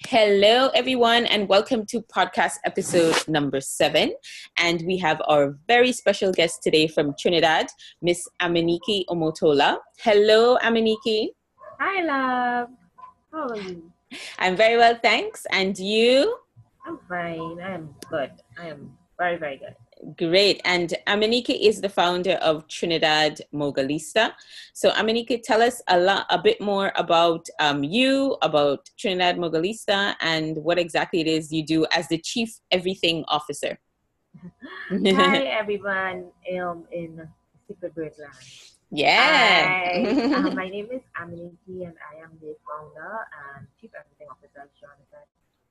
Hello, everyone, and welcome to podcast episode number seven. And we have our very special guest today from Trinidad, Miss Aminiki Omotola. Hello, Aminiki. Hi, love. How are you? I'm very well, thanks. And you? I'm fine. I am good. I am very, very good. Great. And Aminike is the founder of Trinidad Mogalista. So Aminike, tell us a lot, a bit more about um, you, about Trinidad Mogalista, and what exactly it is you do as the Chief Everything Officer. Hi, everyone um, in Secret Bird Land. Yeah. Hi. uh, my name is Aminike, and I am the founder and Chief Everything Officer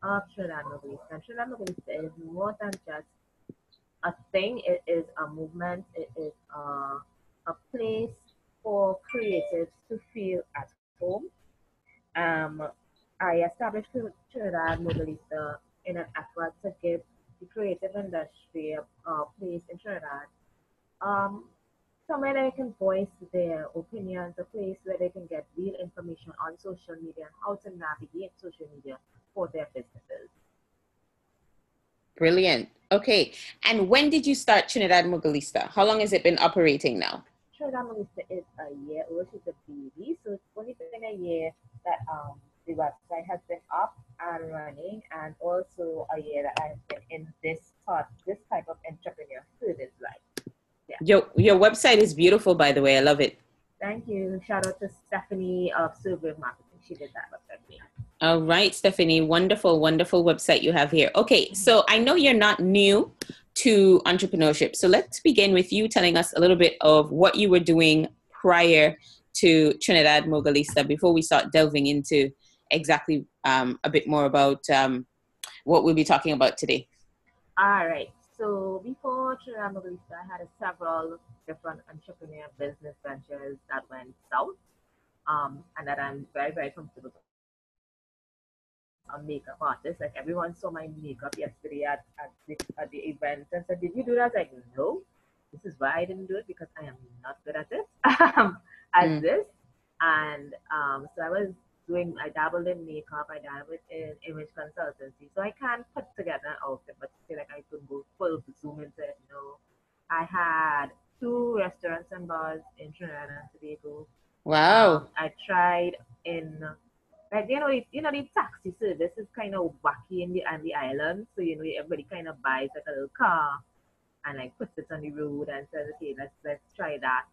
of Trinidad Mogalista. Trinidad Mogalista is more than just a thing, it is a movement, it is a, a place for creatives to feel at home. Um, I established Trinidad Mogalista in an effort to give the creative industry a, a place in Trinidad. Um, somewhere they can voice their opinions, a place where they can get real information on social media and how to navigate social media for their businesses. Brilliant. Okay. And when did you start Trinidad Mogalista? How long has it been operating now? Trinidad Mogalista is a year old. She's a baby. So it's only been a year that um, the website has been up and running and also a year that I've been in this part, this type of entrepreneur service life. Yeah. Your, your website is beautiful, by the way. I love it. Thank you. Shout out to Stephanie of Silver Marketing. She did that website for me. All right, Stephanie. Wonderful, wonderful website you have here. Okay, so I know you're not new to entrepreneurship. So let's begin with you telling us a little bit of what you were doing prior to Trinidad Mogalista before we start delving into exactly um, a bit more about um, what we'll be talking about today. All right. So before Trinidad Mogalista, I had several different entrepreneur business ventures that went south um, and that I'm very, very comfortable a makeup artist. Like everyone saw my makeup yesterday at, at, the, at the event and said, Did you do that? I was like, No, this is why I didn't do it because I am not good at this, at mm. this. And um, so I was doing, I dabbled in makeup, I dabbled in image consultancy. So I can't put together an outfit, but say like I could go full zoom into it, no. I had two restaurants and bars in Trinidad and Tobago. Wow. Um, I tried in like you know, if, you know the taxi service is kind of wacky in the on the island, so you know everybody kind of buys like a little car and like puts it on the road and says, okay, let's let's try that.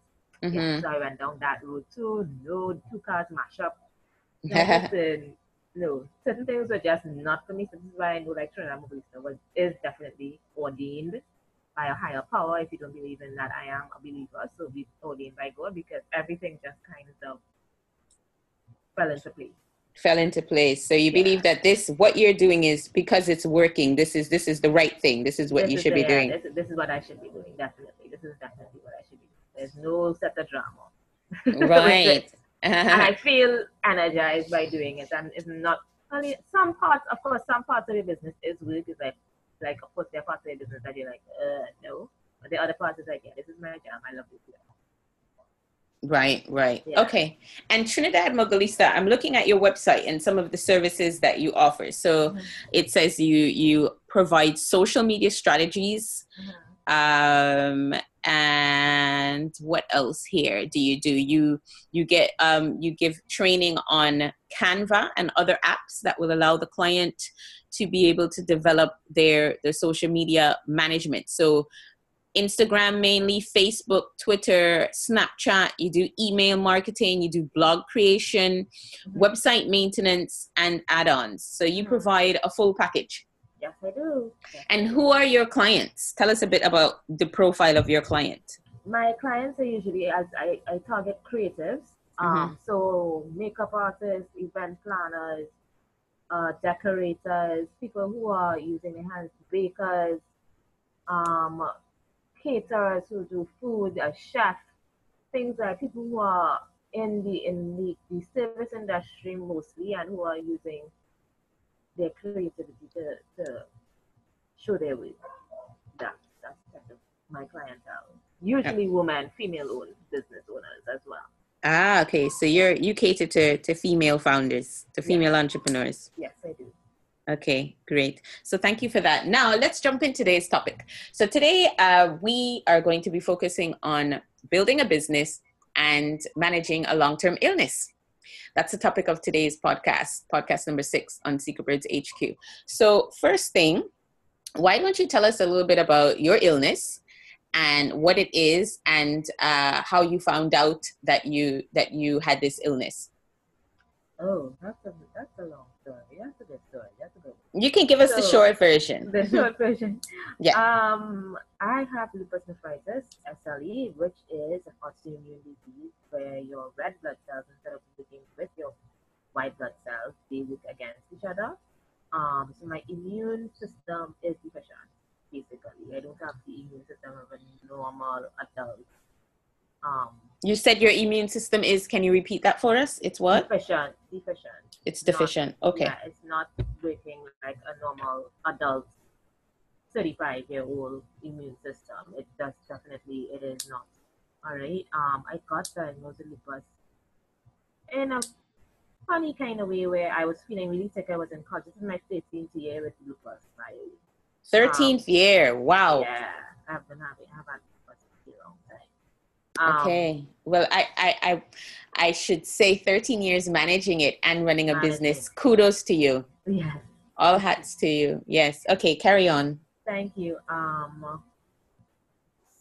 Mm-hmm. Yeah, so I went down that road too. No, two cars mash up. Listen, no, certain things were just not for me. So this is why I know like Trinidad Mogalista was is definitely ordained by a higher power. If you don't believe in that, I am a believer. So we ordained by God because everything just kind of fell into place fell into place. So you yeah. believe that this what you're doing is because it's working. This is this is the right thing. This is what this you is should the, be doing. This, this, is what I should be doing. Definitely, this is definitely what I should be doing. There's no set of drama. Right. and I feel energized by doing it. And it's not only some parts. Of course, some parts of your business is work. Is like like of course there are parts of your business that you're like uh no. But the other parts is like yeah, this is my job. I love this. Job. Right, right. Yeah. Okay. And Trinidad Mogalista, I'm looking at your website and some of the services that you offer. So mm-hmm. it says you you provide social media strategies. Mm-hmm. Um, and what else here do you do? You you get um, you give training on Canva and other apps that will allow the client to be able to develop their their social media management. So Instagram mainly, Facebook, Twitter, Snapchat. You do email marketing, you do blog creation, mm-hmm. website maintenance, and add ons. So you mm-hmm. provide a full package. Yes, I do. And who are your clients? Tell us a bit about the profile of your client. My clients are usually, as I, I target creatives, um, mm-hmm. so makeup artists, event planners, uh, decorators, people who are using their hands, bakers, um, caterers who do food, a chef, things like people who are in the in the, the service industry mostly and who are using their creativity to, to show their way. That, that's kind of my clientele. Usually women, female owned business owners as well. Ah, okay. So you're you cater to, to female founders, to female yes. entrepreneurs. Yes, I do. Okay, great. So thank you for that. Now let's jump in today's topic. So today uh, we are going to be focusing on building a business and managing a long-term illness. That's the topic of today's podcast, podcast number six on Secret Birds HQ. So first thing, why don't you tell us a little bit about your illness and what it is and uh, how you found out that you that you had this illness? Oh, that's a that's a long story. That's a good story. That's a good. One. You can give us so, the short version. The short version. yeah. Um, I have lupus nephritis, SLE, which is an autoimmune disease where your red blood cells, instead of working with your white blood cells, they work against each other. Um, so my immune system is deficient, basically. I don't have the immune system of a normal adult. Um, you said your immune system is, can you repeat that for us? It's what? Deficient. Deficient. It's deficient. Not, okay. Yeah, it's not working like a normal adult 35 year old immune system. It does definitely, it is not. All right. Um, I got diagnosed with lupus in a funny kind of way where I was feeling really sick. I was in college. This is my 13th year with lupus. Right? 13th um, year. Wow. Yeah. I've been having, I've had um, okay. Well, I, I, I, I should say 13 years managing it and running a business. Kudos to you. Yes. All hats to you. Yes. Okay. Carry on. Thank you. Um,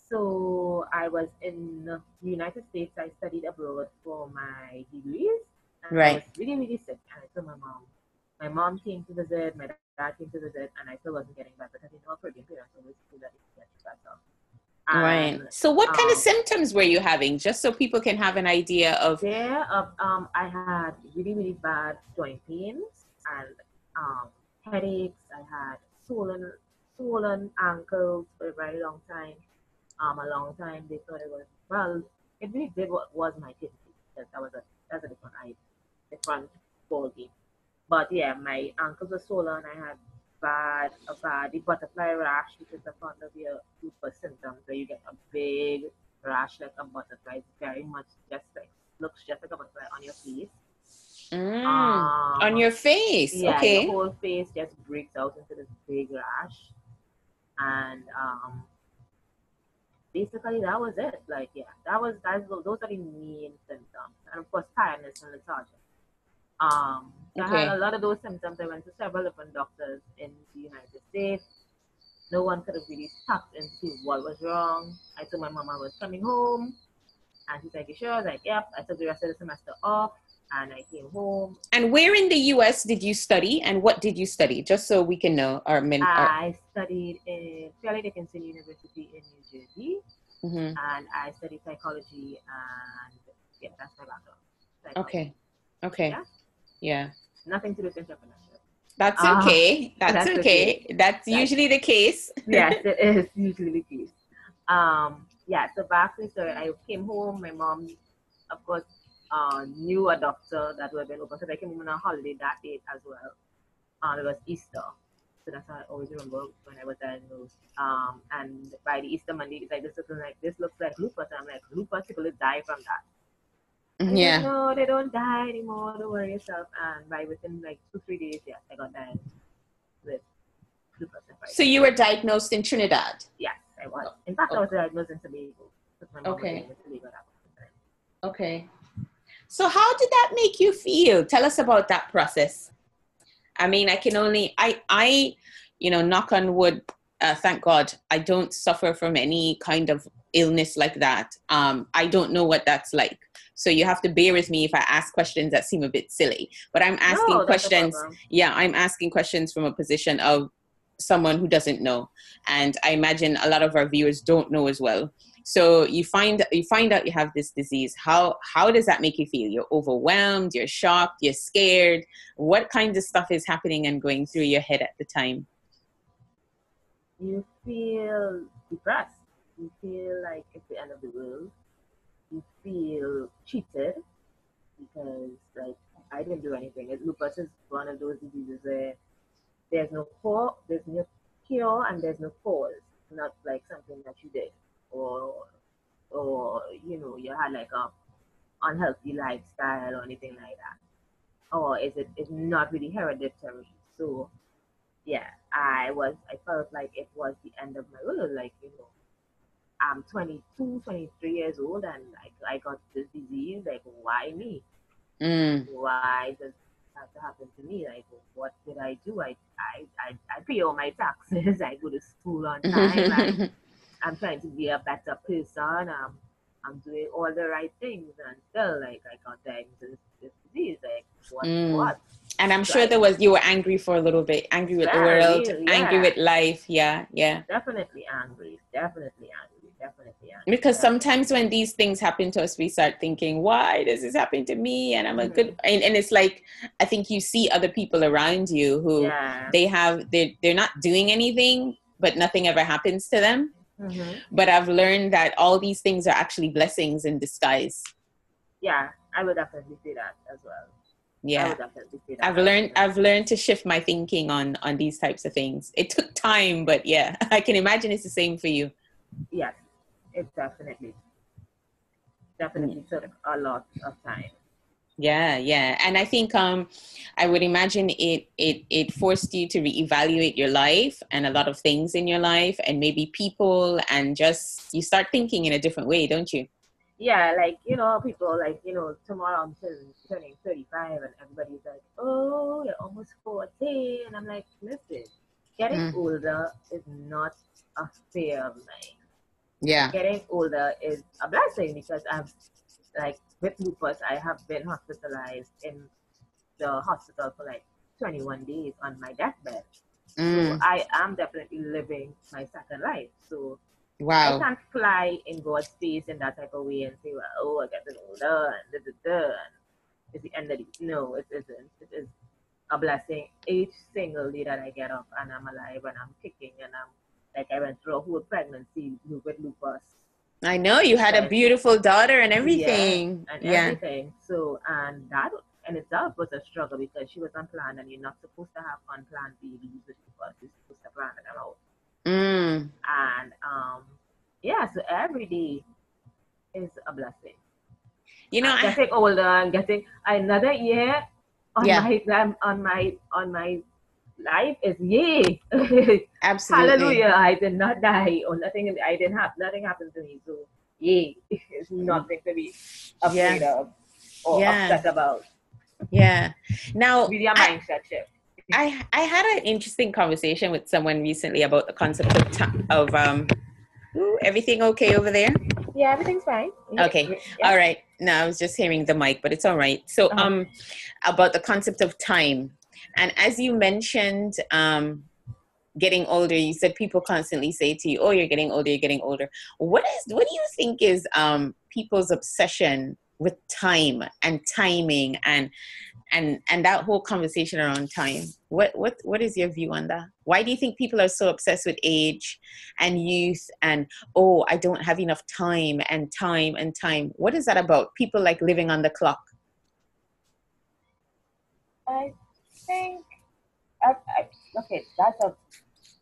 so I was in the United States. I studied abroad for my degrees. right. I was really, really sick. And I told my mom. My mom came to visit. My dad came to visit, and I still wasn't getting better because you know, a Caribbean parents always feel that it's get better. Right. So, what kind um, of symptoms were you having, just so people can have an idea of? There, um, I had really, really bad joint pains and um, headaches. I had swollen, swollen ankles for a very long time. Um, a long time. They thought it was well. It really did what was my kidney. That was a that's a different eye, different ball game. But yeah, my ankles were swollen. I had bad a bad the butterfly rash, which is a part of your lupus symptoms where you get a big rash like a butterfly. Very much just like looks just like a butterfly on your face. Mm, um, on your face. Yeah, okay. your whole face just breaks out into this big rash. And um basically that was it. Like yeah, that was that's those are the main symptoms. And of course tiredness and lethargy. Um, so okay. I had a lot of those symptoms. I went to several different doctors in the United States. No one could have really tapped see what was wrong. I told my mom I was coming home, and she's like, "You sure?" I was like, "Yep." I took the rest of the semester off, and I came home. And where in the U.S. did you study, and what did you study? Just so we can know our men. I studied in Fairleigh Dickinson University in New Jersey, mm-hmm. and I studied psychology, and yeah, that's my background. Psychology. Okay. Okay. Yeah? Yeah. Nothing to do with entrepreneurship. That's uh, okay. That's, that's okay. okay. That's, that's, usually the case. yes, it is usually the case. Um, yeah, so back to the. I came home. My mom, of course, uh, knew a doctor that would have been open. So I came home on a holiday that date as well. Uh, it was Easter. So that's how I always remember when I was diagnosed. Um, and by the Easter Monday, it's like this looks like this looks like lupus. I'm like lupus, people die from that. Yeah. No, they don't die anymore. Don't worry yourself. And by within like two, three days, yeah, I got diagnosed with. So you were diagnosed in Trinidad? Yes, I was. In fact, I was diagnosed in Tobago. Okay. Okay. So how did that make you feel? Tell us about that process. I mean, I can only I I you know knock on wood. Uh, thank God I don't suffer from any kind of illness like that. Um, I don't know what that's like. So you have to bear with me if I ask questions that seem a bit silly. But I'm asking no, questions. Yeah, I'm asking questions from a position of someone who doesn't know. And I imagine a lot of our viewers don't know as well. So you find you find out you have this disease. How how does that make you feel? You're overwhelmed, you're shocked, you're scared. What kinds of stuff is happening and going through your head at the time? You feel depressed. You feel like it's the end of the world feel cheated because like I didn't do anything. Lupus is one of those diseases where there's no cure, there's no cure, and there's no cause. Not like something that you did, or or you know you had like a unhealthy lifestyle or anything like that, or is it is not really hereditary. So yeah, I was, I felt like it was the end of my world. Like, you know, I'm 22, 23 years old and like I got this disease. Like, why me? Mm. Why does have to happen to me? Like, what did I do? I, I, I, I pay all my taxes. I go to school on time. and I'm trying to be a better person. I'm, I'm doing all the right things until like I got diagnosed with this disease. Like, what, mm. what? And I'm sure there was you were angry for a little bit, angry with yeah, the world, yeah. angry with life. Yeah, yeah. Definitely angry. Definitely angry definitely. Yeah. Because sometimes when these things happen to us, we start thinking, why does this happen to me? And I'm a mm-hmm. good, and, and it's like, I think you see other people around you who yeah. they have, they're, they're not doing anything, but nothing ever happens to them. Mm-hmm. But I've learned that all these things are actually blessings in disguise. Yeah, I would definitely say that as well. Yeah, I've learned. I've learned to shift my thinking on on these types of things. It took time, but yeah, I can imagine it's the same for you. Yes, it definitely definitely took a lot of time. Yeah yeah. And i think um i would imagine it it it forced you to reevaluate your life and a lot of things in your life and maybe people and just you start thinking in a different way don't you? Yeah like you know people like you know tomorrow i'm turning 35 and everybody's like oh you're almost 40 and i'm like listen getting mm. older is not a fear of mine yeah. Getting older is a blessing because i've like with lupus i have been hospitalized in the hospital for like 21 days on my deathbed. Mm. so i am definitely living my second life. So wow. i can't fly in god's face in that type of way and say well oh i get older and da, da, da, and it's the end of the no it isn't. It is a blessing. Each single day that i get up and i'm alive and i'm kicking and i'm like I went through a whole pregnancy with lupus. I know you had a beautiful daughter and everything. Yeah, and yeah. everything. So and that in itself was a struggle because she was unplanned and you're not supposed to have unplanned babies with lupus. You're supposed to plan them out. Mm. And um yeah, so every day is a blessing. You know, I'm getting I, older and getting another year on yeah. my on my on my life is yay. Absolutely. Hallelujah. I did not die or nothing I didn't have nothing happened to me. So yay. It's nothing to be afraid yeah. of or yeah. upset about. Yeah. Now really a mindset shift. I I had an interesting conversation with someone recently about the concept of t- of um ooh, everything okay over there? Yeah, everything's fine. Okay. Yeah. All right. No, I was just hearing the mic, but it's all right. So uh-huh. um about the concept of time and as you mentioned, um, getting older, you said people constantly say to you, "Oh, you're getting older, you're getting older." What is what do you think is um, people's obsession with time and timing and and and that whole conversation around time? What what what is your view on that? Why do you think people are so obsessed with age and youth and oh, I don't have enough time and time and time? What is that about? People like living on the clock. I think, I, I, okay, that's a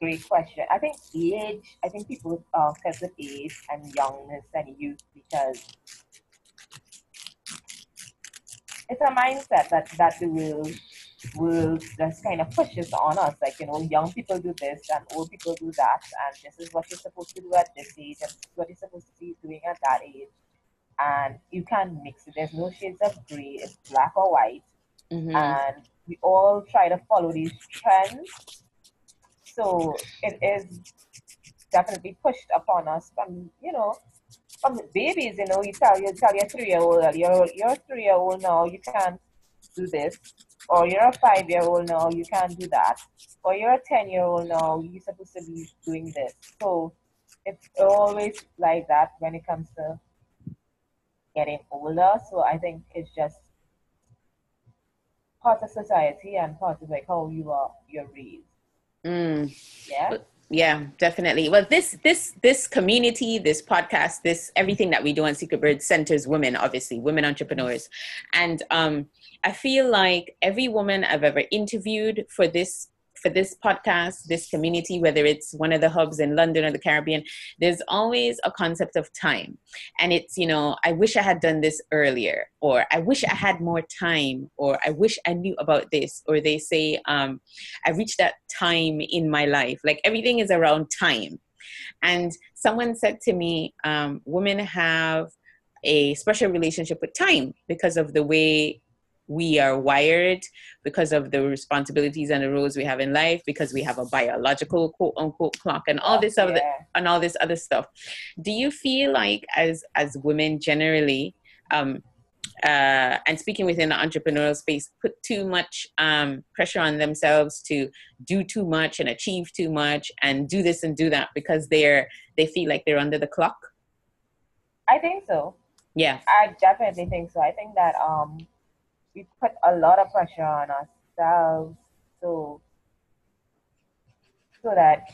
great question. I think age, I think people are obsessed with age and youngness and youth because it's a mindset that, that the world will just kind of pushes on us. Like, you know, young people do this and old people do that, and this is what you're supposed to do at this age, and this is what you're supposed to be doing at that age. And you can't mix it. There's no shades of gray, it's black or white. Mm-hmm. And we all try to follow these trends. So it is definitely pushed upon us from, you know, from babies, you know, you tell you tell your three year old, you're you're three year old now, you can't do this. Or you're a five year old now, you can't do that. Or you're a ten year old now, you're supposed to be doing this. So it's always like that when it comes to getting older. So I think it's just part of society and part of like how you are you're raised. Mm. Yeah. Yeah, definitely. Well, this this this community, this podcast, this everything that we do on Secret Bird centers women, obviously, women entrepreneurs. And um I feel like every woman I've ever interviewed for this for this podcast, this community, whether it's one of the hubs in London or the Caribbean, there's always a concept of time. And it's, you know, I wish I had done this earlier, or I wish I had more time, or I wish I knew about this. Or they say, um, I reached that time in my life. Like everything is around time. And someone said to me, um, women have a special relationship with time because of the way we are wired because of the responsibilities and the roles we have in life because we have a biological quote unquote clock and all this other yeah. and all this other stuff. Do you feel like as as women generally um uh, and speaking within the entrepreneurial space put too much um, pressure on themselves to do too much and achieve too much and do this and do that because they're they feel like they're under the clock? I think so. Yeah. I definitely think so. I think that um we put a lot of pressure on ourselves so so that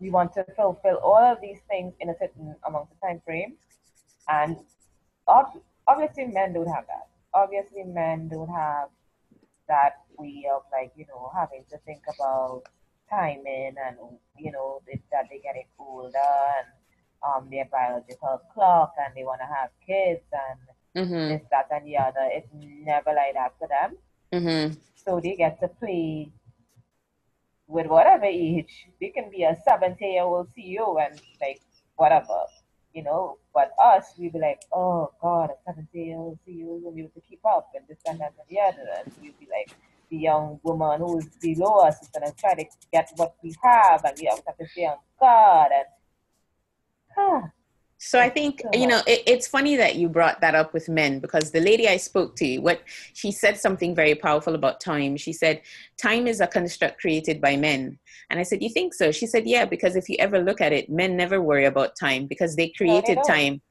we want to fulfill all of these things in a certain amount of time frame. And obviously men don't have that. Obviously men don't have that way of like you know having to think about timing and you know that they're getting older and um their biological clock and they want to have kids and mm-hmm. this, that, and the other. It's never like that for them. Mm-hmm. So they get to play with whatever age. They can be a 70 year old CEO and like whatever, you know. But us, we be like, oh God, a 70 year old CEO will be able to keep up and this and that and the other. And we'll be like, the young woman who's below us is going to try to get what we have and we have to stay on God. And, huh, so I think you know it, it's funny that you brought that up with men because the lady I spoke to, what she said something very powerful about time. She said time is a construct created by men, and I said, "You think so?" She said, "Yeah, because if you ever look at it, men never worry about time because they created time."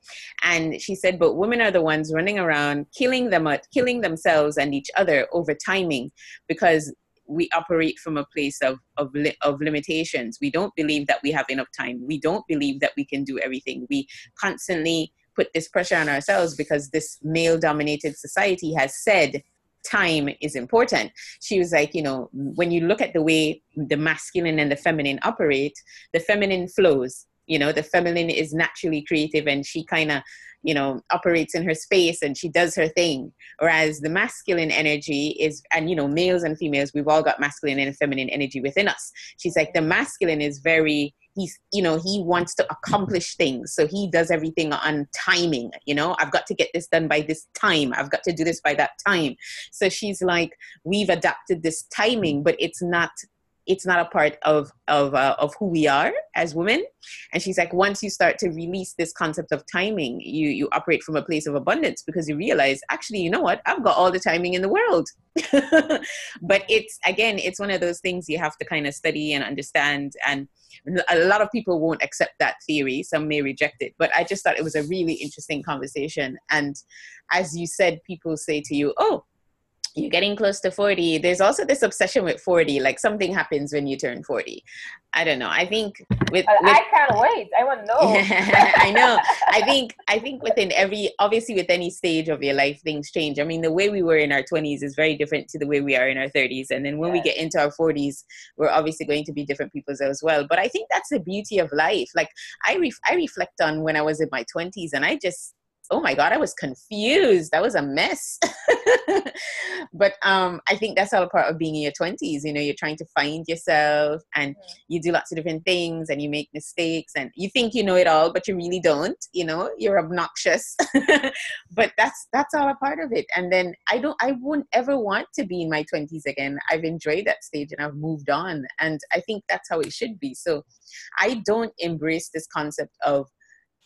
And she said, "But women are the ones running around killing them, killing themselves and each other over timing because we operate from a place of, of, of limitations. We don't believe that we have enough time. We don't believe that we can do everything. We constantly put this pressure on ourselves because this male dominated society has said time is important. She was like, you know, when you look at the way the masculine and the feminine operate, the feminine flows. You know, the feminine is naturally creative and she kind of you know operates in her space and she does her thing. Whereas the masculine energy is and you know males and females we've all got masculine and feminine energy within us. She's like the masculine is very he's you know he wants to accomplish things. So he does everything on timing you know? I've got to get this done by this time. I've got to do this by that time. So she's like we've adapted this timing but it's not it's not a part of of uh, of who we are as women. And she's like once you start to release this concept of timing you you operate from a place of abundance because you realize actually you know what? I've got all the timing in the world. But it's again it's one of those things you have to kind of study and understand. And a lot of people won't accept that theory. Some may reject it. But i just thought it was a really interesting conversation. And as you said people say to you oh you're getting close to 40 there's also this obsession with 40 like something happens when you turn 40 i don't know i think with, with i can't wait i want to know. I know. I think i think within every obviously with any stage of your life things change. I mean the way we were in our 20s is very different to the way we are in our 30s and then when yeah. we get into our 40s we're obviously going to be different people as well. But i think that's the beauty of life. Like i ref- i reflect on when i was in my 20s and i just oh my god i was confused. That was a mess. But um i think that's all a part of being in your 20s you know you're trying to find yourself and mm-hmm. you do lots of different things and you make mistakes and you think you know it all but you really don't you know you're obnoxious. But that's that's all a part of it. And then i don't i wouldn't ever want to be in my 20s again. I've enjoyed that stage and i've moved on and i think that's how it should be. So i don't embrace this concept of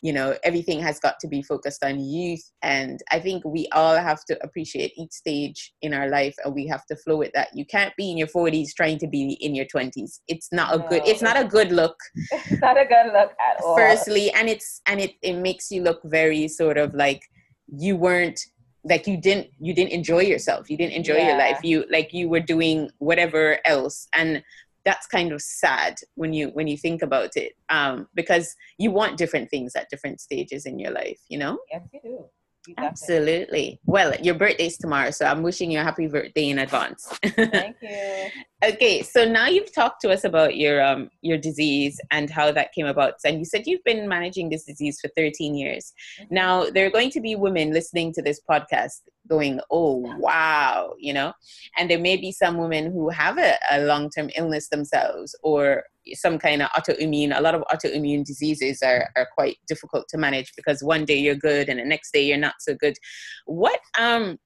you know everything has got to be focused on youth. And i think we all have to appreciate each stage in our life and we have to flow with that. You can't be in your 40s trying to be in your 20s it's not a good it's not a good look. It's not a good look at all. Firstly and it's and it, it makes you look very sort of like you weren't like you didn't you didn't enjoy yourself. You didn't enjoy yeah. your life. You like you were doing whatever else. And that's kind of sad when you when you think about it um, because you want different things at different stages in your life you know? Yes you do Absolutely. Well, your birthday's tomorrow, so I'm wishing you a happy birthday in advance. Thank you. okay, so now you've talked to us about your um your disease and how that came about, and you said you've been managing this disease for 13 years. Mm-hmm. Now there are going to be women listening to this podcast going, "Oh, wow," you know, and there may be some women who have a, a long term illness themselves or some kind of autoimmune. A lot of autoimmune diseases are, are quite difficult to manage because one day you're good and the next day you're not so good. What um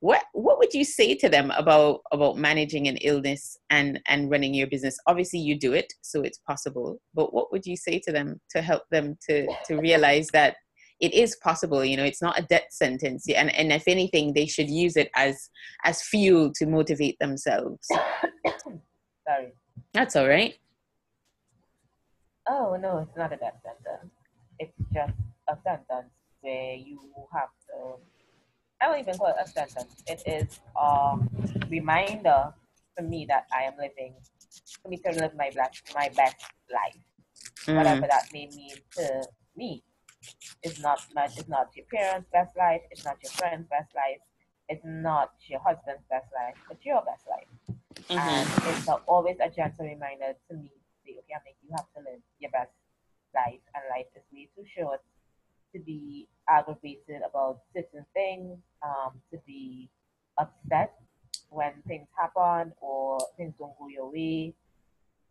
what what would you say to them about about managing an illness and and running your business obviously you do it so it's possible but what would you say to them to help them to to realize that it is possible you know it's not a death sentence and and if anything they should use it as as fuel to motivate themselves sorry that's all right Oh no, it's not a death sentence. It's just a sentence where you have to. I don't even call it a sentence. It is a reminder for me that I am living, for me to live my best, my best life, mm. whatever that may mean to me. It's not my, it's not your parents' best life. It's not your friend's best life. It's not your husband's best life. It's your best life. Mm-hmm. And it's always a gentle reminder to me think you have to live your best life, and life is way too short to be aggravated about certain things, um, to be upset when things happen or things don't go your way.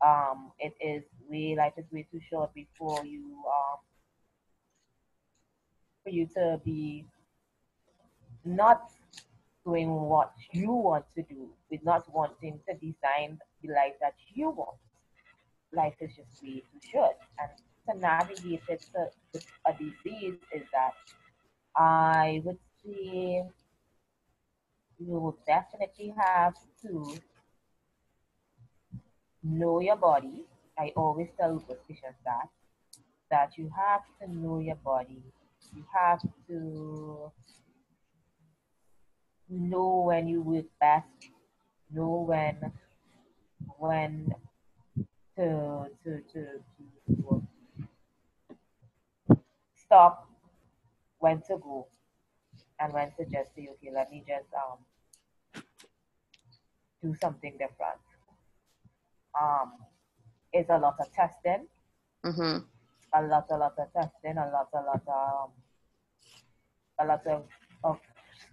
Um, it is way life is way too short before you um for you to be not doing what you want to do, with not wanting to design the life that you want life is just way short. And to navigate it to, to a disease is that I would say you definitely have to know your body. I always tell physicians that that you have to know your body. You have to know when you work best, know when when to to to, to stop when to go and when to just say okay let me just um do something different um it's a lot of testing mm-hmm. a lot a lot of testing a lot a lot of um, a lot of, of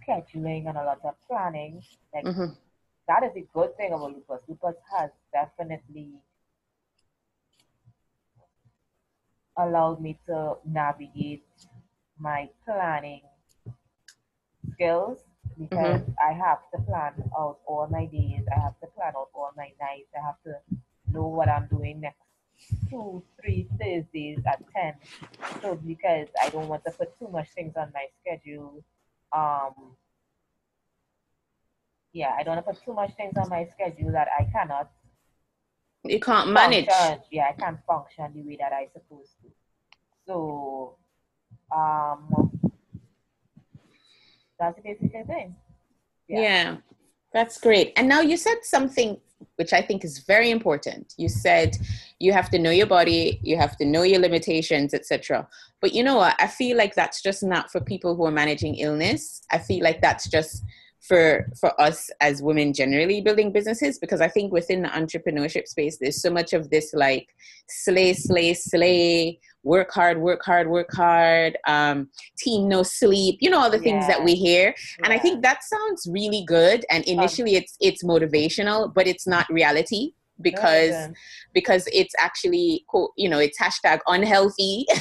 scheduling and a lot of planning like mm-hmm. that is a good thing about lupus lupus has definitely allowed me to navigate my planning skills because mm-hmm. I have to plan out all my days. I have to plan out all my nights. I have to know what I'm doing next two, three Thursdays at 10. So because I don't want to put too much things on my schedule. Um, yeah, I don't want to put too much things on my schedule that I cannot you can't manage. Function. Yeah, I can't function the way that I supposed to. So, um, that's the basic thing. Yeah. yeah, that's great. And now you said something which I think is very important. You said you have to know your body, you have to know your limitations, etc. But you know what? I feel like that's just not for people who are managing illness. I feel like that's just for for us as women generally building businesses because I think within the entrepreneurship space there's so much of this like slay slay slay work hard work hard work hard um, team no sleep you know all the things yeah. that we hear yeah. and I think that sounds really good and initially it's it's motivational but it's not reality because because it's actually you know it's hashtag unhealthy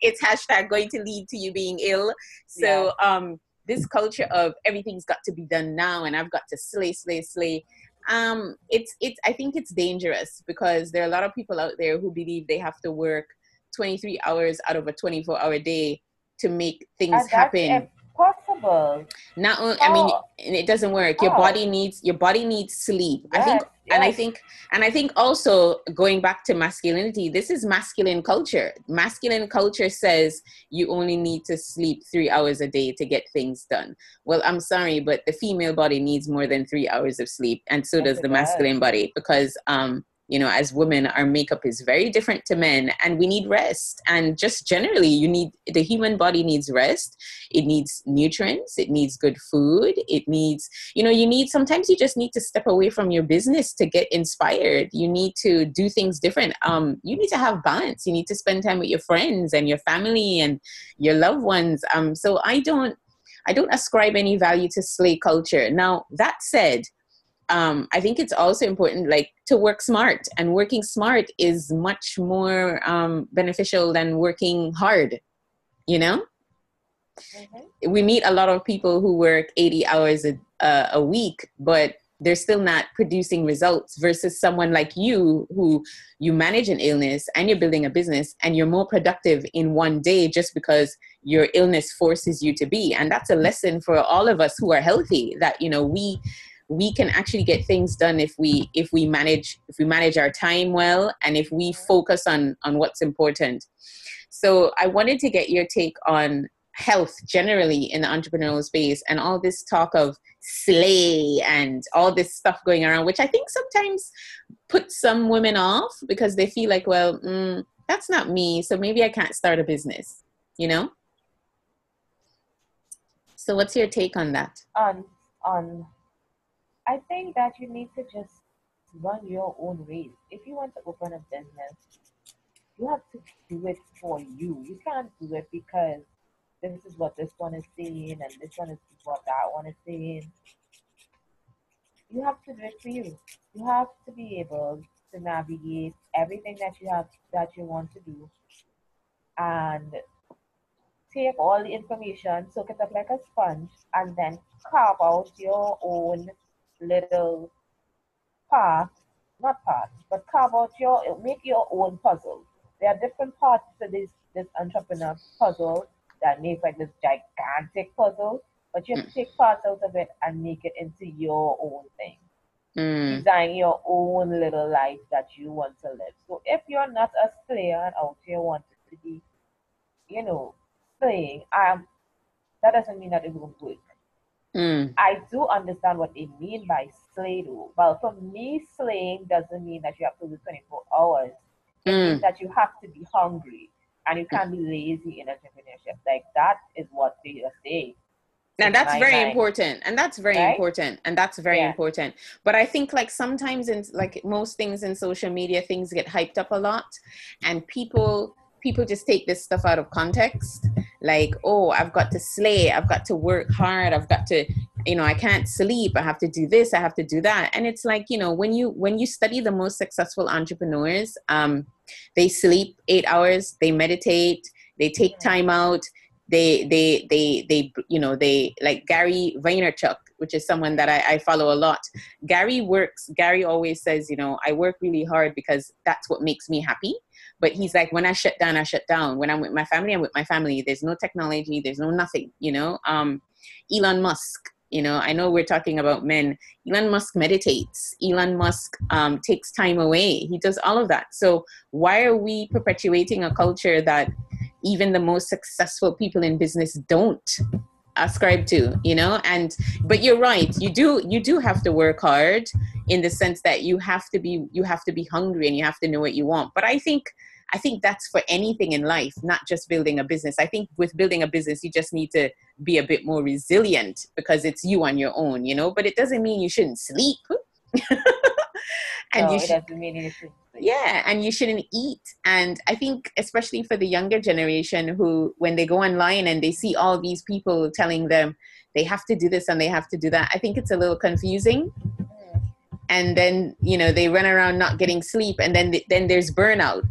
it's hashtag going to lead to you being ill so yeah. um this culture of everything's got to be done now and I've got to slay, slay, slay. Um, it's it's I think it's dangerous because there are a lot of people out there who believe they have to work 23 hours out of a 24 hour day to make things happen possible. Not only, I mean, oh. it doesn't work. Your oh. body needs your body needs sleep. Yes, I think, yes. and I think, and I think also going back to masculinity, this is masculine culture. Masculine culture says you only need to sleep three hours a day to get things done. Well, I'm sorry, but the female body needs more than three hours of sleep, and so yes, does the masculine does. body because um you know as women our makeup is very different to men and we need rest. And just generally you need the human body needs rest. It needs nutrients. It needs good food. It needs you know you need sometimes you just need to step away from your business to get inspired. You need to do things different. Um you need to have balance. You need to spend time with your friends and your family and your loved ones. Um so i don't i don't ascribe any value to slay culture. Now that said um, I think it's also important, like to work smart, and working smart is much more um, beneficial than working hard. You know, mm-hmm. we meet a lot of people who work eighty hours a, uh, a week, but they're still not producing results. Versus someone like you, who you manage an illness and you're building a business, and you're more productive in one day just because your illness forces you to be. And that's a lesson for all of us who are healthy. That you know we we can actually get things done if we if we manage if we manage our time well and if we focus on on what's important. So i wanted to get your take on health generally in the entrepreneurial space and all this talk of slay and all this stuff going around which i think sometimes puts some women off because they feel like well mm, that's not me so maybe i can't start a business you know? So what's your take on that? On on I think that you need to just run your own race. If you want to open a business, you have to do it for you. You can't do it because this is what this one is saying and this one is what that one is saying. You have to do it for you. You have to be able to navigate everything that you have that you want to do and take all the information, soak it up like a sponge, and then carve out your own little part, not part, but carve out your, make your own puzzle. There are different parts to this, this entrepreneur puzzle that make like this gigantic puzzle, but you have to take parts out of it and make it into your own thing. Mm. Design your own little life that you want to live. So if you're not a slayer and out here wanting to be, you know, slaying, um, that doesn't mean that it won't work. Mm. I do understand what they mean by slay though. Well, for me, slaying doesn't mean that you have to do 24 hours. It mm. means that you have to be hungry and you can't be lazy in entrepreneurship. Like that is what they say. And that's very important. And that's very right? important. And that's very yeah. important. But I think like sometimes in like most things in social media, things get hyped up a lot and people people just take this stuff out of context like oh i've got to slay i've got to work hard i've got to you know i can't sleep i have to do this i have to do that. And it's like you know when you when you study the most successful entrepreneurs um they sleep eight hours they meditate they take time out they they they they you know they like gary vaynerchuk which is someone that I, I follow a lot gary works gary always says you know i work really hard because that's what makes me happy but he's like, when I shut down, I shut down. When I'm with my family, I'm with my family. There's no technology, there's no nothing, you know. Um, Elon Musk, you know, I know we're talking about men. Elon Musk meditates. Elon Musk um, takes time away. He does all of that. So why are we perpetuating a culture that even the most successful people in business don't? Ascribe to you know? And but you're right you do you do have to work hard in the sense that you have to be you have to be hungry and you have to know what you want. But i think i think that's for anything in life not just building a business. I think with building a business you just need to be a bit more resilient because it's you on your own you know? But it doesn't mean you shouldn't sleep. And no, you should, doesn't mean you should yeah and you shouldn't eat. And i think especially for the younger generation who when they go online and they see all these people telling them they have to do this and they have to do that i think it's a little confusing. And then you know they run around not getting sleep and then then there's burnout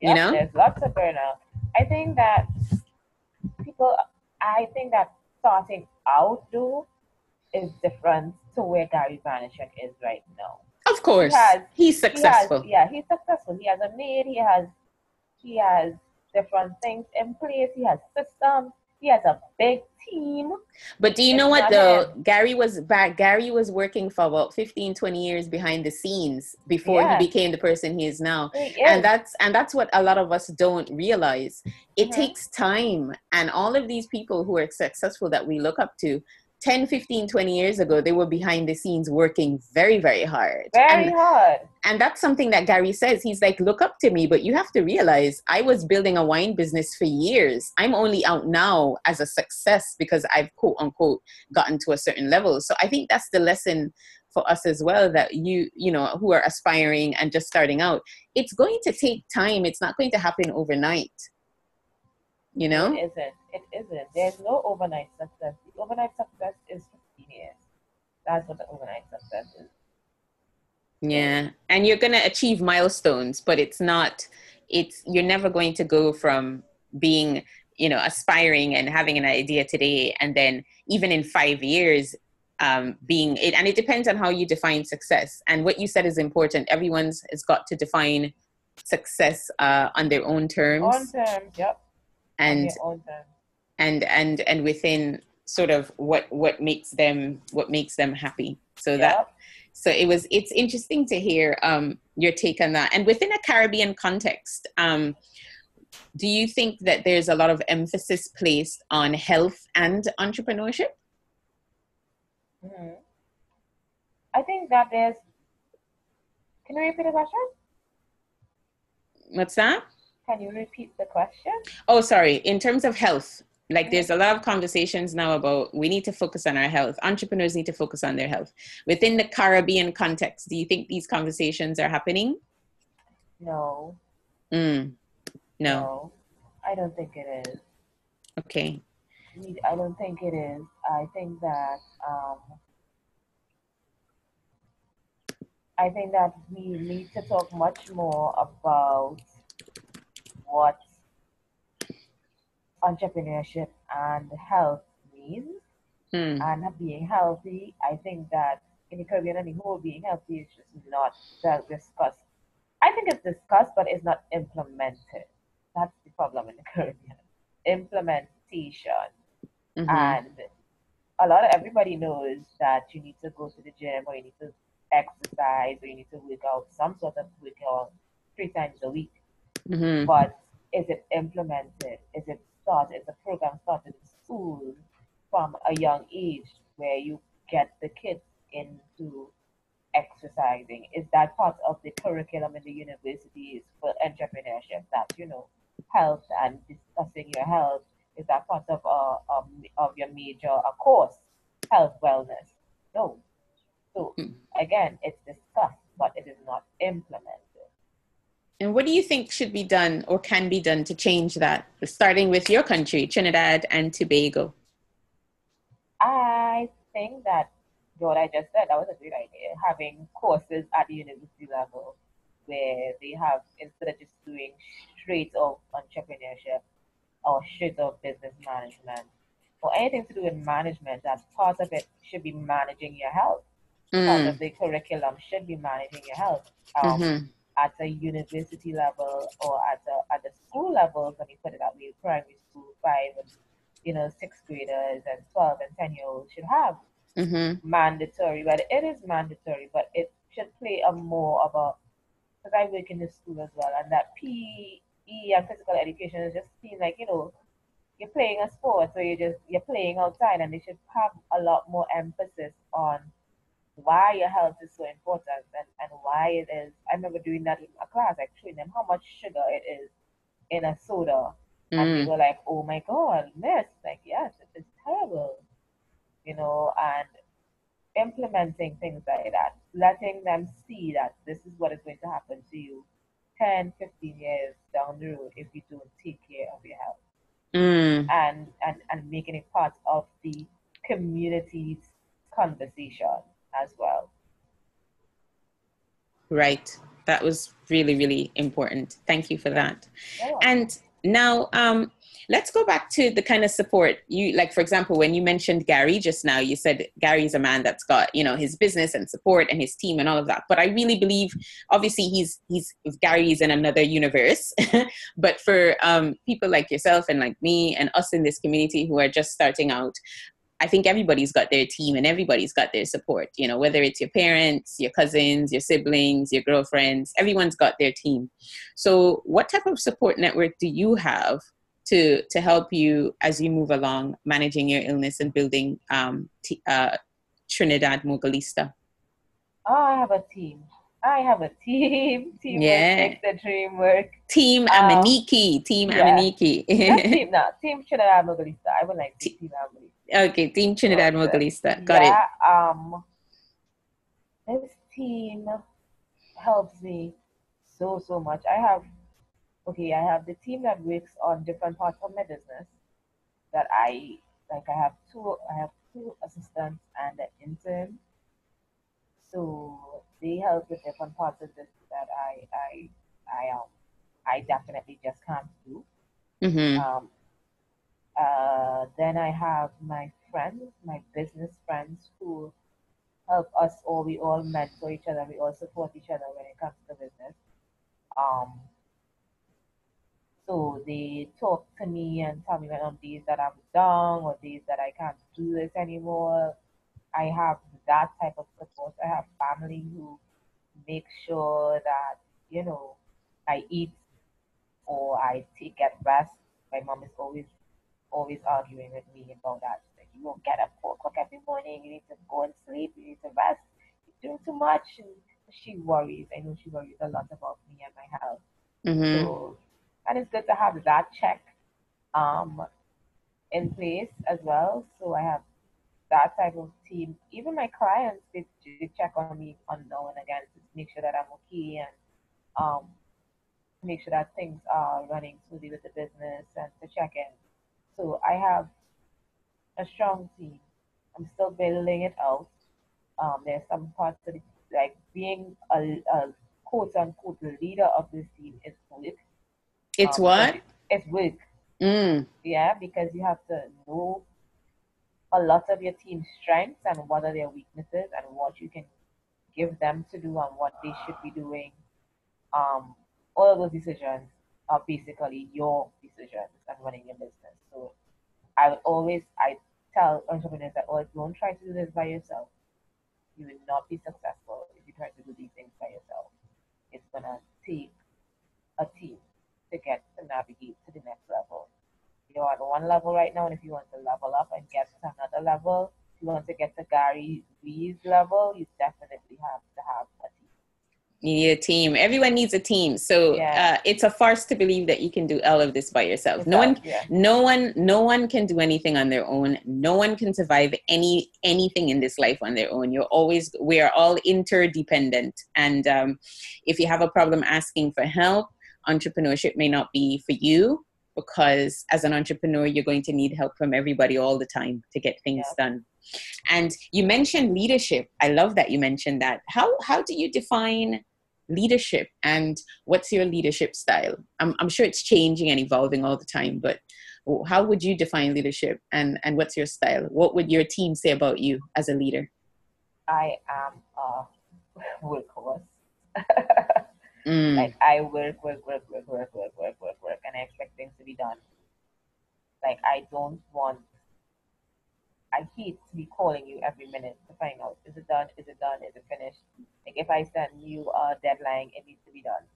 yep, you know? there's lots of burnout. I think that people i think that starting out though is different to where gary vaynerchuk is right now of course, he has, he's successful. He has, yeah, he's successful. He has a maid. He has he has different things in place. He has systems. He has a big team. But do you know what though? Him. Gary was back. Gary was working for about 15, 20 years behind the scenes before yeah. he became the person he is now. He is. And that's and that's what a lot of us don't realize. It mm-hmm. takes time. And all of these people who are successful that we look up to 10 15 20 years ago they were behind the scenes working very very hard. Very and, hard. and that's something that gary says. He's like look up to me but you have to realize i was building a wine business for years. I'm only out now as a success because i've quote unquote gotten to a certain level. So i think that's the lesson for us as well that you you know who are aspiring and just starting out it's going to take time. It's not going to happen overnight. You know? It isn't it isn't. There's no overnight success. The overnight success is 15 years that's what the overnight success is. Yeah. And you're going to achieve milestones but it's not it's you're never going to go from being you know aspiring and having an idea today and then even in five years um, being it and it depends on how you define success. And what you said is important. Everyone's has got to define success uh, on their own terms. On terms yep and and and and within sort of what what makes them what makes them happy so yep. that so it was it's interesting to hear um your take on that and within a caribbean context um do you think that there's a lot of emphasis placed on health and entrepreneurship mm-hmm. i think that there's can you repeat the question what's that can you repeat the question? Oh, sorry. In terms of health, like there's a lot of conversations now about we need to focus on our health. Entrepreneurs need to focus on their health. Within the Caribbean context, do you think these conversations are happening? No. Mm. No. no. I don't think it is. Okay. I don't think it is. I think that um, I think that we need to talk much more about what entrepreneurship and health means hmm. and being healthy. I think that in the Caribbean and the whole, being healthy is just not discussed. I think it's discussed, but it's not implemented. That's the problem in the Caribbean. Implementation. Mm-hmm. And a lot of everybody knows that you need to go to the gym or you need to exercise or you need to work out some sort of workout three times a week. Mm-hmm. But is it implemented? Is it started? Is the program started in school from a young age where you get the kids into exercising? Is that part of the curriculum in the universities for entrepreneurship? That you know, health and discussing your health is that part of uh, um, of your major a course, health wellness? No. So hmm. again, it's And what do you think should be done or can be done to change that, starting with your country, Trinidad and Tobago? I think that what I just said, that was a great idea. Having courses at the university level where they have, instead of just doing straight of entrepreneurship or straight of business management or anything to do with management, that part of it should be managing your health. Mm. Part of the curriculum should be managing your health. Um, mm-hmm at a university level or at a, at the school level, when you put it that way, primary school, five and you know, sixth graders and 12 and 10 year olds should have mm-hmm. mandatory, but it is mandatory, but it should play a more of a, because I work in the school as well, and that PE and physical education is just seem like, you know, you're playing a sport, so you're just, you're playing outside, and they should have a lot more emphasis on why your health is so important and, and why it is. I remember doing that in a class, like showing them how much sugar it is in a soda. Mm. And they mm. were like, oh my God, miss. Like, yes, it is terrible. You know, and implementing things like that, letting them see that this is what is going to happen to you 10, 15 years down the road if you don't take care of your health. Mm. And, and, and making it part of the community's conversation as well. Right. That was really, really important. Thank you for that. And now, um, let's go back to the kind of support you like. For example, when you mentioned Gary just now, you said Gary's a man that's got you know his business and support and his team and all of that. But I really believe, obviously, he's he's Gary's in another universe. but for um, people like yourself and like me and us in this community who are just starting out, I think everybody's got their team and everybody's got their support, you know, whether it's your parents, your cousins, your siblings, your girlfriends, everyone's got their team. So, what type of support network do you have to to help you as you move along managing your illness and building um, t- uh, Trinidad Mogalista? Oh, I have a team. I have a team. Team yeah. makes the dream work. Team um, Amaniki. Team yeah. Amaniki. team, no, team Trinidad Mogalista. I would like team Amaniki. Okay, Team Trinidad Mogalista. Got yeah, it. Um, this team helps me so so much. I have okay, I have the team that works on different parts of my business that I like I have two I have two assistants and an intern. So they help with different parts of this that I I I um I definitely just can't do. Mm-hmm. Um, uh, then I have my friends, my business friends who help us all. We all mentor each other. We all support each other when it comes to business. Um, so they talk to me and tell me when on days that I'm down or days that I can't do this anymore. I have that type of support. I have family who make sure that, you know, I eat or I take get rest. My mom is always always arguing with me about that. Like you don't get up four o'clock every morning, you need to go and sleep, you need to rest, you're doing too much and she worries. I know she worries a lot about me and my health. Mm-hmm. So and it's good to have that check um, in place as well. So I have that type of team. Even my clients, they, they check on me on now and again to make sure that I'm okay and um, make sure that things are running smoothly with the business and to check in. So I have a strong team. I'm still building it out. Um, there's some parts of it, like being a, a quote unquote leader of this team is work it's um, what? It's work. Mm. Yeah, because you have to know a lot of your team's strengths and what are their weaknesses and what you can give them to do and what they should be doing. Um, all of those decisions are basically your decisions and running your business. So I would always I tell entrepreneurs that oh don't try to do this by yourself. You will not be successful if you try to do these things by yourself. It's gonna take a team to get to navigate to the next level. You're at one level right now, and if you want to level up and get to another level, you want to get to Gary Vee's level, you definitely have to have a team. You need a team. Everyone needs a team. So yeah. uh, it's a farce to believe that you can do all of this by yourself. no one, yeah. no one, no one can do anything on their own. No one can survive any anything in this life on their own. You're always, we are all interdependent. And um, if you have a problem asking for help, entrepreneurship may not be for you because as an entrepreneur you're going to need help from everybody all the time to get things yeah. done and you mentioned leadership i love that you mentioned that how how do you define leadership and what's your leadership style i'm, I'm sure it's changing and evolving all the time but how would you define leadership and and what's your style what would your team say about you as a leader i am a workhorse Mm. Like I work, work, work, work, work, work, work, work, work, and I expect things to be done. Like I don't want. I hate to be calling you every minute to find out is it done, is it done, is it finished. Like if I send you a deadline, it needs to be done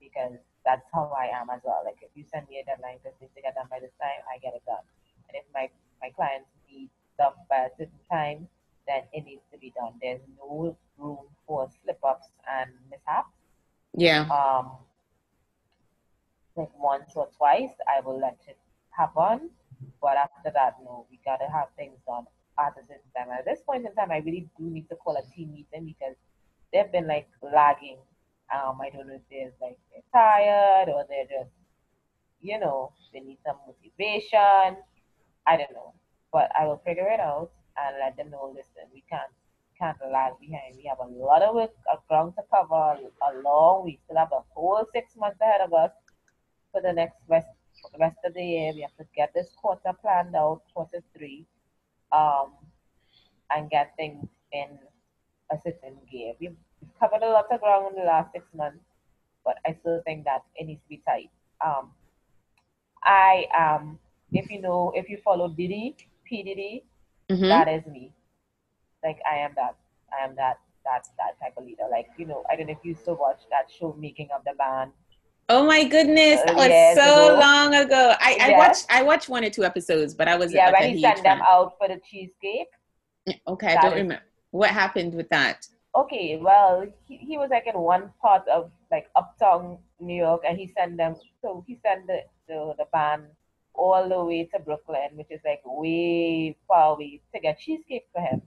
because that's how I am as well. Like if you send me a deadline because needs to get done by this time, I get it done. And if my my clients need stuff by a certain time, then it needs to be done. There's no room for slip ups and mishaps yeah. Um, like once or twice, I will let it happen. But after that, no, we gotta have things done at a certain time. At this point in time, I really do need to call a team meeting because they've been like lagging. Um, I don't know if they're like they're tired or they're just, you know, they need some motivation. I don't know, but I will figure it out and let them know. Listen, we can't can't lag behind. We have a lot of work, a ground to cover, a long. We still have a whole six months ahead of us for the next rest, for the rest of the year. We have to get this quarter planned out, quarter three, um, and get things in a certain gear. We've, covered a lot of ground in the last six months, but I still think that it needs to be tight. Um, I um, if you know, if you follow Diddy, P Diddy, mm-hmm. that is me like I am that I am that that that type of leader. Like you know, I don't know if you still watch that show, Making of the Band. Oh my goodness, that was so ago. long ago. I, watched I watched one or two episodes, but I was yeah when he sent them out for the cheesecake. Okay, I don't is, remember what happened with that. Okay, well he, he was like in one part of like uptown New York, and he sent them. So he sent the the, the band all the way to Brooklyn, which is like way far away to get cheesecake for him,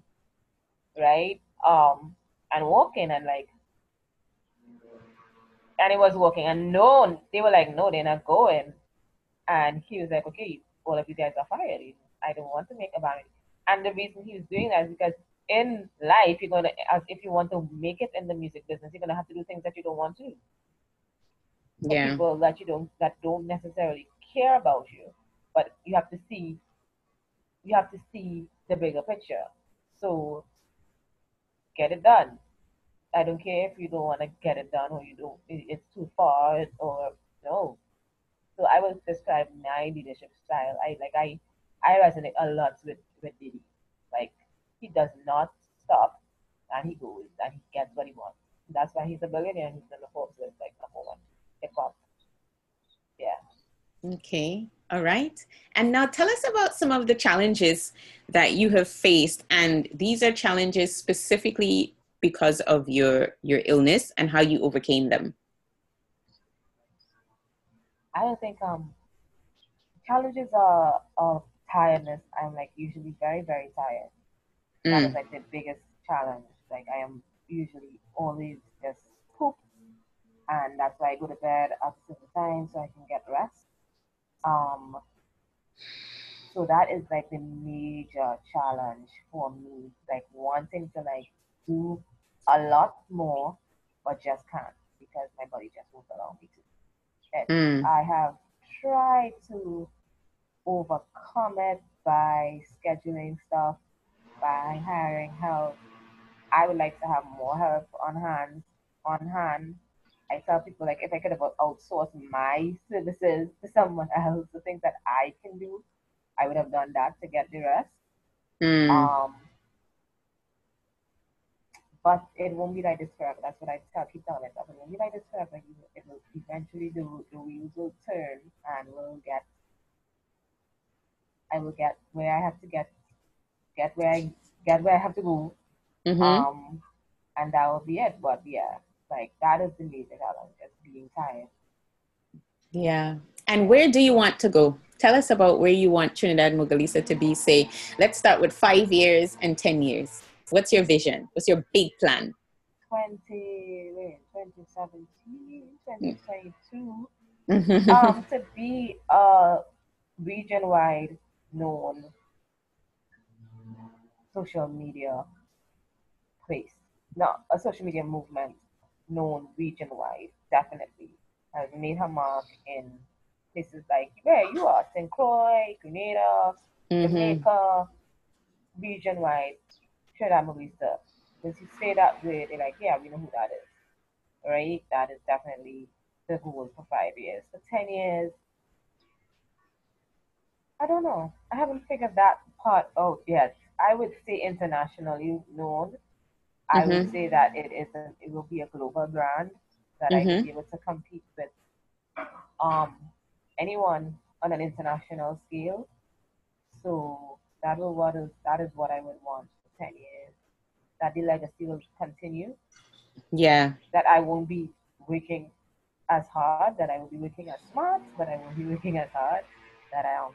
right? Um, and walking and like and he was walking, and no, they were like, no, they're not going. And he was like, okay, all of you guys are fired. I don't want to make a band. And the reason he was doing that is because in life, you're gonna, as if you want to make it in the music business, you're gonna have to do things that you don't want to. Yeah. People that you don't that don't necessarily care about you, but you have to see, you have to see the bigger picture. So get it done. I don't care if you don't want to get it done or you don't, it's too far or no. So I will describe my leadership style. I like I I resonate a lot with with Diddy. Like he does not stop and he goes and he gets what he wants. That's why he's a billionaire and he's in the Forbes list like number one hip hop. Yeah. Okay. All right. And now tell us about some of the challenges that you have faced. And these are challenges specifically because of your your illness and how you overcame them? I don't think um challenges are of tiredness. I'm like usually very very tired. Mm. That is like the biggest challenge. Like I am usually always just poop, and that's why I go to bed at a certain time so I can get rest. Um, so that is like the major challenge for me, like wanting to like do a lot more, but just can't because my body just won't allow me to. Mm. I have tried to overcome it by scheduling stuff, by hiring help. I would like to have more help on hand. On hand, I tell people like if I could have outsourced my services to someone else, the things that I can do, I would have done that to get the rest. Mm. Um, but it won't be like this forever. That's what I tell, keep telling myself. It won't be like this forever. It will eventually the, the wheels will turn and we'll get. I will get where I have to get, get where I get where I have to go, mm-hmm. um, and that will be it. But yeah, like that is the major challenge, just being tired. Yeah. And where do you want to go? Tell us about where you want Trinidad Mogalista to be. Say, let's start with five years and ten years. What's your vision? What's your big plan? 20, wait, 2017, 2022. Mm-hmm. um, to be a region wide known social media place, not a social media movement known region wide, definitely. Has made her mark in places like where you are, St. Croix, Grenada, mm-hmm. Jamaica, region wide that movie stuff. Because you say that way, they're like, yeah, we know who that is. Right? That is definitely the goal for five years. For 10 years, I don't know. I haven't figured that part out yet. I would say internationally known. I mm-hmm. would say that it is a, it will be a global brand that mm-hmm. I can be able to compete with um, anyone on an international scale. So that will what is that is what I would want 10 years, that the legacy will continue. Yeah. That I won't be working as hard, that I will be working as smart, but I won't be working as hard, that I am.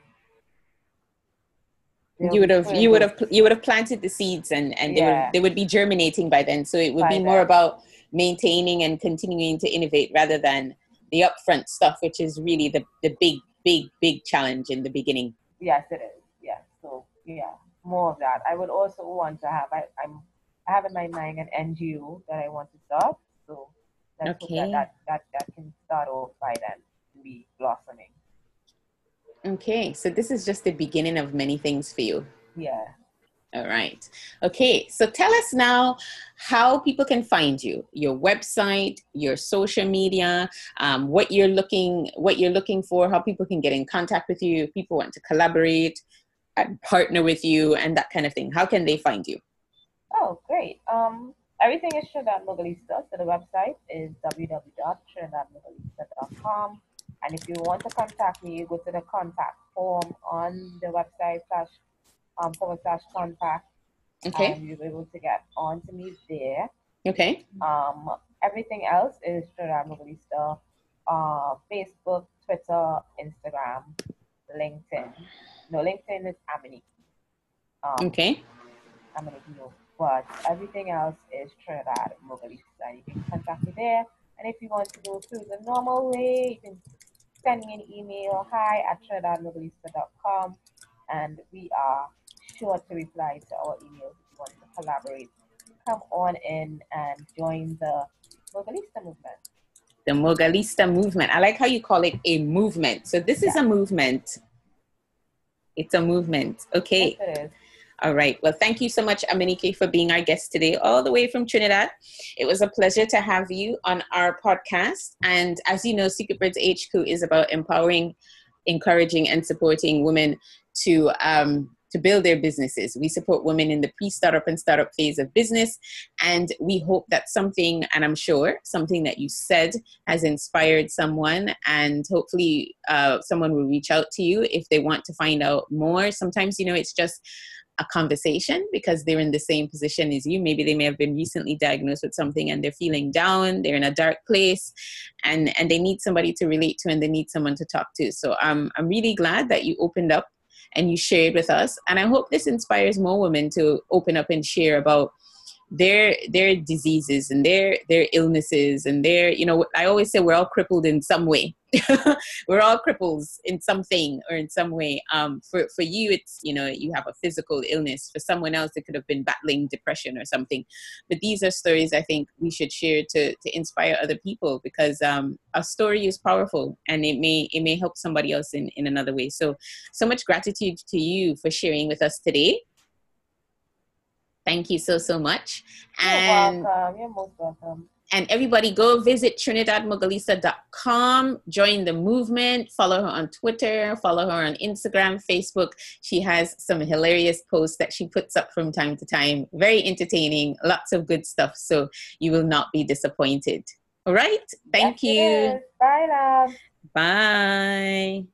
you would have you would have you would have planted the seeds and and they would they would be germinating by then so it would by be more then. about maintaining and continuing to innovate rather than the upfront stuff which is really the the big big big challenge in the beginning yes it is yeah so yeah more of that. I would also want to have I, I'm I have in my mind an NGO that I want to start. So that's okay. that, that, that that can start off by then and be blossoming. Okay, so this is just the beginning of many things for you. Yeah. All right. Okay, so tell us now how people can find you, your website, your social media, um, what you're looking, what you're looking for, how people can get in contact with you, if people want to collaborate, partner with you and that kind of thing? How can they find you? Oh, great. Um, everything is Trinidad Mogalista. So the website is www.trinidadmogalista.com. And if you want to contact me, you go to the contact form on the website slash um, forward slash contact. Okay. And you'll be able to get on to me there. Okay. Um, everything else is Trinidad Mogalista. Uh, Facebook, Twitter, Instagram, LinkedIn. No, LinkedIn is Amity. Um, okay. Amity, no. But everything else is Trinidad Mogalista. You can contact me there. And if you want to go through the normal way, you can send me an email, hi at trinidadmogalista.com. And we are sure to reply to our emails if you want to collaborate. Come on in and join the Mogalista movement. The Mogalista movement. I like how you call it a movement. So this yeah. is a movement. It's a movement. Okay. Yes, all right. Well, thank you so much, Amanike, for being our guest today, all the way from Trinidad. It was a pleasure to have you on our podcast. And as you know, Secret Birds HQ is about empowering, encouraging, and supporting women to um, to build their businesses. We support women in the pre-startup and startup phase of business, and we hope that something, and I'm sure something that you said has inspired someone, and hopefully uh, someone will reach out to you if they want to find out more. Sometimes, you know, it's just a conversation because they're in the same position as you. Maybe they may have been recently diagnosed with something and they're feeling down, they're in a dark place, and and they need somebody to relate to and they need someone to talk to. So um, I'm really glad that you opened up and you shared with us, and I hope this inspires more women to open up and share about their their diseases and their their illnesses and their you know i always say we're all crippled in some way. We're all cripples in something or in some way. Um for for you it's you know you have a physical illness. For someone else it could have been battling depression or something. But these are stories i think we should share to to inspire other people because um a story is powerful and it may it may help somebody else in in another way. So so much gratitude to you for sharing with us today Thank you so, so much. And, You're welcome. You're most welcome. And everybody go visit trinidadmogalista.com, join the movement, follow her on Twitter, follow her on Instagram, Facebook. She has some hilarious posts that she puts up from time to time. Very entertaining, lots of good stuff. So you will not be disappointed. All right. Thank yes, you. Bye, love. Bye.